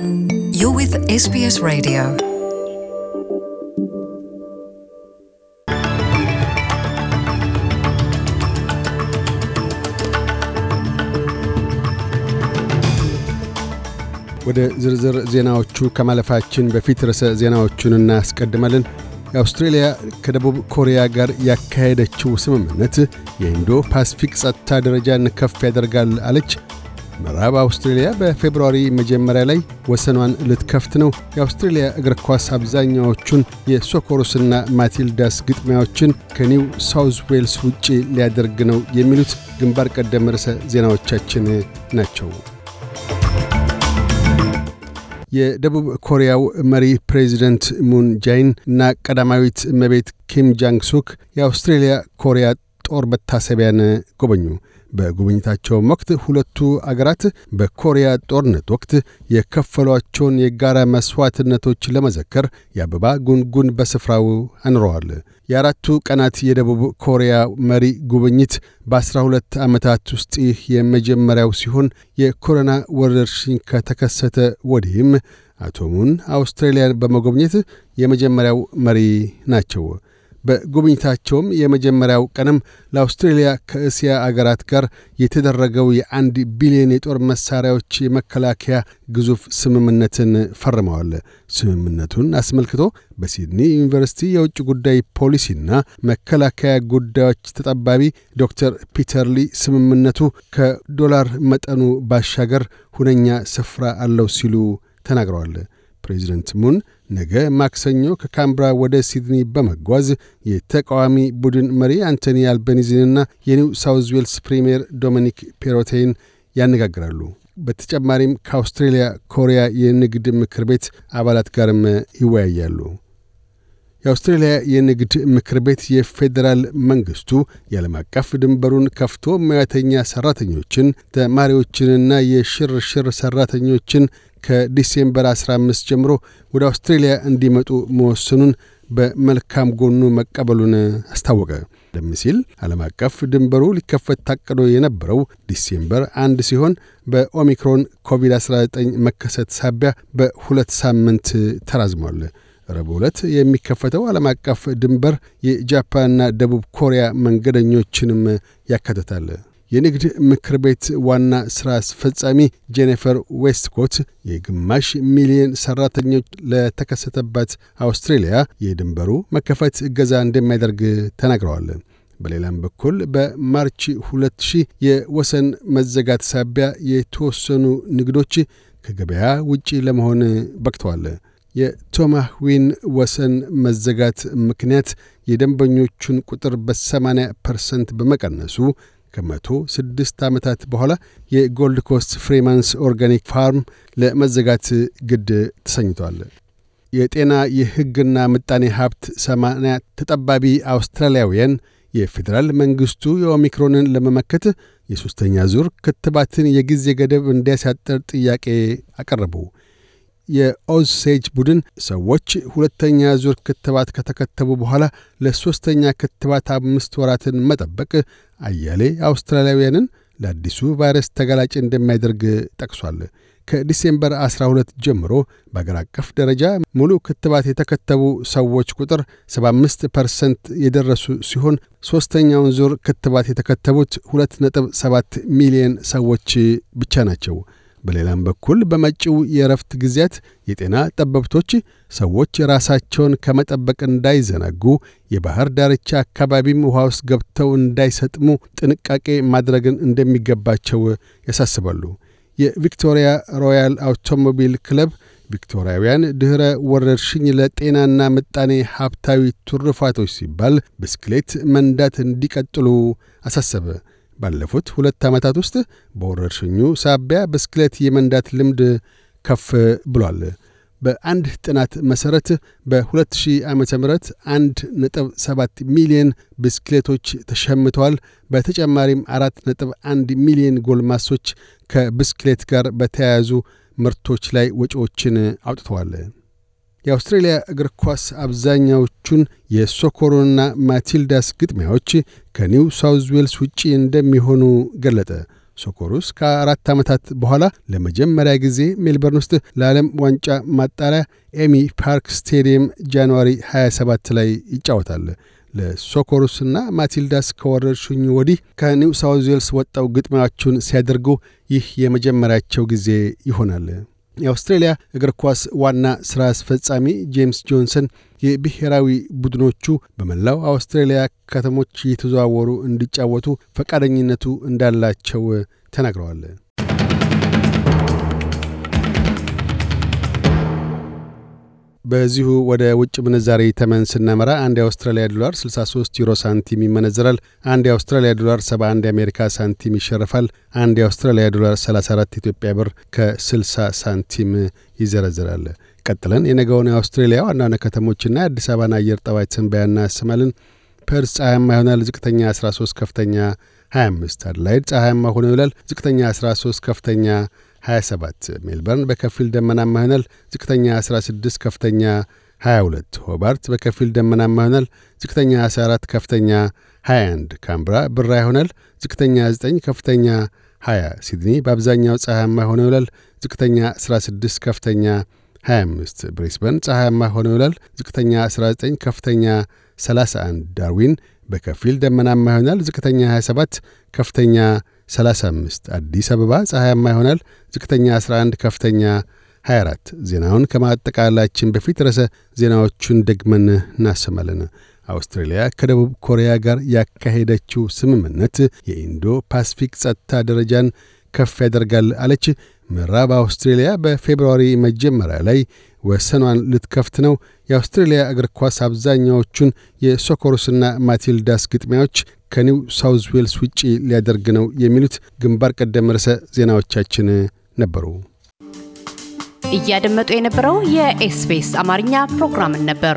You're with SBS Radio. ወደ ዝርዝር ዜናዎቹ ከማለፋችን በፊት ርዕሰ ዜናዎቹን እናስቀድማለን። የአውስትሬልያ ከደቡብ ኮሪያ ጋር ያካሄደችው ስምምነት የኢንዶ ፓስፊክ ጸጥታ ደረጃን ከፍ ያደርጋል አለች። ምዕራብ አውስትሬልያ በ February መጀመሪያ ላይ ወሰኗን ልትከፍት ነው። የአውስትሬልያ እግር ኳስ አብዛኛዎቹን የሶኮሮስና ማቲልዳስ ግጥሚያዎችን ከኒው ሳውዝ ዌልስ ውጪ ሊያደርግ ነው የሚሉት ግንባር ቀደም ርዕሰ ዜናዎቻችን ናቸው። የደቡብ ኮሪያው መሪ ፕሬዚደንት ሙን ጃይን እና ቀዳማዊት እመቤት ኪም ጃንግ ሱክ የአውስትሬልያ ኮሪያ ጦር መታሰቢያን ጎበኙ። በጉብኝታቸውም ወቅት ሁለቱ አገራት በኮሪያ ጦርነት ወቅት የከፈሏቸውን የጋራ መሥዋዕትነቶች ለመዘከር የአበባ ጉንጉን በስፍራው አኑረዋል። የአራቱ ቀናት የደቡብ ኮሪያ መሪ ጉብኝት በአስራ ሁለት ዓመታት ውስጥ ይህ የመጀመሪያው ሲሆን የኮሮና ወረርሽኝ ከተከሰተ ወዲህም አቶ ሙን አውስትራሊያን በመጎብኘት የመጀመሪያው መሪ ናቸው። በጉብኝታቸውም የመጀመሪያው ቀንም ለአውስትሬልያ ከእስያ አገራት ጋር የተደረገው የአንድ ቢሊዮን የጦር መሣሪያዎች የመከላከያ ግዙፍ ስምምነትን ፈርመዋል። ስምምነቱን አስመልክቶ በሲድኒ ዩኒቨርሲቲ የውጭ ጉዳይ ፖሊሲና መከላከያ ጉዳዮች ተጠባቢ ዶክተር ፒተር ሊ ስምምነቱ ከዶላር መጠኑ ባሻገር ሁነኛ ስፍራ አለው ሲሉ ተናግረዋል። ፕሬዚደንት ሙን ነገ ማክሰኞ ከካንብራ ወደ ሲድኒ በመጓዝ የተቃዋሚ ቡድን መሪ አንቶኒ አልበኒዝንና የኒው ሳውዝ ዌልስ ፕሪምየር ዶሚኒክ ፔሮቴን ያነጋግራሉ። በተጨማሪም ከአውስትሬልያ ኮሪያ የንግድ ምክር ቤት አባላት ጋርም ይወያያሉ። የአውስትሬልያ የንግድ ምክር ቤት የፌዴራል መንግስቱ የዓለም አቀፍ ድንበሩን ከፍቶ ሙያተኛ ሠራተኞችን፣ ተማሪዎችንና የሽርሽር ሠራተኞችን ከ December 15 ጀምሮ ወደ አውስትሬልያ እንዲመጡ መወሰኑን በመልካም ጎኑ መቀበሉን አስታወቀ። ቀደም ሲል ዓለም አቀፍ ድንበሩ ሊከፈት ታቅዶ የነበረው December አንድ ሲሆን በኦሚክሮን ኮቪድ-19 መከሰት ሳቢያ በሁለት ሳምንት ተራዝሟል። ረቡዕ ዕለት የሚከፈተው ዓለም አቀፍ ድንበር የጃፓንና ደቡብ ኮሪያ መንገደኞችንም ያካትታል። የንግድ ምክር ቤት ዋና ሥራ አስፈጻሚ ጄኒፈር ዌስትኮት የግማሽ ሚሊየን ሠራተኞች ለተከሰተባት አውስትሬልያ የድንበሩ መከፈት እገዛ እንደሚያደርግ ተናግረዋል። በሌላም በኩል በማርች 2000 የወሰን መዘጋት ሳቢያ የተወሰኑ ንግዶች ከገበያ ውጪ ለመሆን በቅተዋል። የቶማህዊን ወሰን መዘጋት ምክንያት የደንበኞቹን ቁጥር በ80 percent በመቀነሱ ከመቶ ስድስት ዓመታት በኋላ የጎልድ ኮስት ፍሪማንስ ኦርጋኒክ ፋርም ለመዘጋት ግድ ተሰኝቷል። የጤና የሕግና ምጣኔ ሀብት ሰማንያ ተጠባቢ አውስትራሊያውያን የፌዴራል መንግሥቱ የኦሚክሮንን ለመመከት የሦስተኛ ዙር ክትባትን የጊዜ ገደብ እንዲያሳጥር ጥያቄ አቀረቡ። የኦዝሴጅ ቡድን ሰዎች ሁለተኛ ዙር ክትባት ከተከተቡ በኋላ ለሦስተኛ ክትባት አምስት ወራትን መጠበቅ አያሌ አውስትራሊያውያንን ለአዲሱ ቫይረስ ተጋላጭ እንደሚያደርግ ጠቅሷል። ከ December 12 ጀምሮ በአገር አቀፍ ደረጃ ሙሉ ክትባት የተከተቡ ሰዎች ቁጥር 75 percent የደረሱ ሲሆን ሦስተኛውን ዙር ክትባት የተከተቡት 2.7 ሚሊዮን ሰዎች ብቻ ናቸው። በሌላም በኩል በመጪው የእረፍት ጊዜያት የጤና ጠበብቶች ሰዎች ራሳቸውን ከመጠበቅ እንዳይዘናጉ፣ የባህር ዳርቻ አካባቢም ውሃ ውስጥ ገብተው እንዳይሰጥሙ ጥንቃቄ ማድረግን እንደሚገባቸው ያሳስባሉ። የቪክቶሪያ ሮያል አውቶሞቢል ክለብ ቪክቶሪያውያን ድኅረ ወረርሽኝ ለጤናና ምጣኔ ሀብታዊ ትሩፋቶች ሲባል ብስክሌት መንዳት እንዲቀጥሉ አሳሰበ። ባለፉት ሁለት ዓመታት ውስጥ በወረርሽኙ ሳቢያ ብስክሌት የመንዳት ልምድ ከፍ ብሏል። በአንድ ጥናት መሠረት በ2000 ዓ ም 1.7 ሚሊዮን ብስክሌቶች ተሸምተዋል። በተጨማሪም 4.1 ሚሊዮን ጎልማሶች ከብስክሌት ጋር በተያያዙ ምርቶች ላይ ወጪዎችን አውጥተዋል። የአውስትሬልያ እግር ኳስ አብዛኛዎቹን የሶኮሩስና ማቲልዳስ ግጥሚያዎች ከኒው ሳውዝ ዌልስ ውጪ እንደሚሆኑ ገለጠ። ሶኮሩስ ከአራት ዓመታት በኋላ ለመጀመሪያ ጊዜ ሜልበርን ውስጥ ለዓለም ዋንጫ ማጣሪያ ኤሚ ፓርክ ስቴዲየም January 27 ላይ ይጫወታል። ለሶኮሩስና ማቲልዳስ ከወረርሽኙ ወዲህ ከኒው ሳውዝ ዌልስ ወጥተው ግጥሚያዎቹን ሲያደርጉ ይህ የመጀመሪያቸው ጊዜ ይሆናል። የአውስትሬልያ እግር ኳስ ዋና ሥራ አስፈጻሚ ጄምስ ጆንሰን የብሔራዊ ቡድኖቹ በመላው አውስትሬልያ ከተሞች እየተዘዋወሩ እንዲጫወቱ ፈቃደኝነቱ እንዳላቸው ተናግረዋል። በዚሁ ወደ ውጭ ምንዛሪ ተመን ስናመራ አንድ የአውስትራሊያ ዶላር 63 ዩሮ ሳንቲም ይመነዘራል። አንድ የአውስትራሊያ ዶላር 71 የአሜሪካ ሳንቲም ይሸርፋል። አንድ የአውስትራሊያ ዶላር 34 ኢትዮጵያ ብር ከ60 ሳንቲም ይዘረዝራል። ቀጥለን የነገውን የአውስትሬሊያ ዋና ዋና ከተሞችና የአዲስ አበባን አየር ጠባይ ትንበያ እናሰማለን። ፐርስ ፀሐያማ ይሆናል። ዝቅተኛ 13፣ ከፍተኛ 25። አድላይድ ፀሐያማ ሆኖ ይውላል። ዝቅተኛ 13፣ ከፍተኛ 27 ሜልበርን በከፊል ደመናማ ይሆናል። ዝቅተኛ 16 ከፍተኛ 22 ሆባርት በከፊል ደመናማ ይሆናል። ዝቅተኛ 14 ከፍተኛ 21 ካምብራ ብራ ይሆናል። ዝቅተኛ 9 ከፍተኛ 20 ሲድኒ በአብዛኛው ፀሐያማ ሆኖ ይውላል። ዝቅተኛ 16 ከፍተኛ 25 ብሪስበን ፀሐያማ ሆኖ ይውላል። ዝቅተኛ 19 ከፍተኛ 31 ዳርዊን በከፊል ደመናማ ይሆናል። ዝቅተኛ 27 ከፍተኛ 35 አዲስ አበባ ፀሐያማ ይሆናል። ዝቅተኛ 11፣ ከፍተኛ 24። ዜናውን ከማጠቃላችን በፊት ርዕሰ ዜናዎቹን ደግመን እናሰማለን። አውስትራሊያ ከደቡብ ኮሪያ ጋር ያካሄደችው ስምምነት የኢንዶ ፓስፊክ ጸጥታ ደረጃን ከፍ ያደርጋል አለች። ምዕራብ አውስትሬልያ በ February መጀመሪያ ላይ ወሰኗን ልትከፍት ነው። የአውስትሬልያ እግር ኳስ አብዛኛዎቹን የሶኮሩስና ማቲልዳስ ግጥሚያዎች ከኒው ሳውዝ ዌልስ ውጪ ሊያደርግ ነው የሚሉት ግንባር ቀደም ርዕሰ ዜናዎቻችን ነበሩ። እያደመጡ የነበረው የኤስቢኤስ አማርኛ ፕሮግራምን ነበር።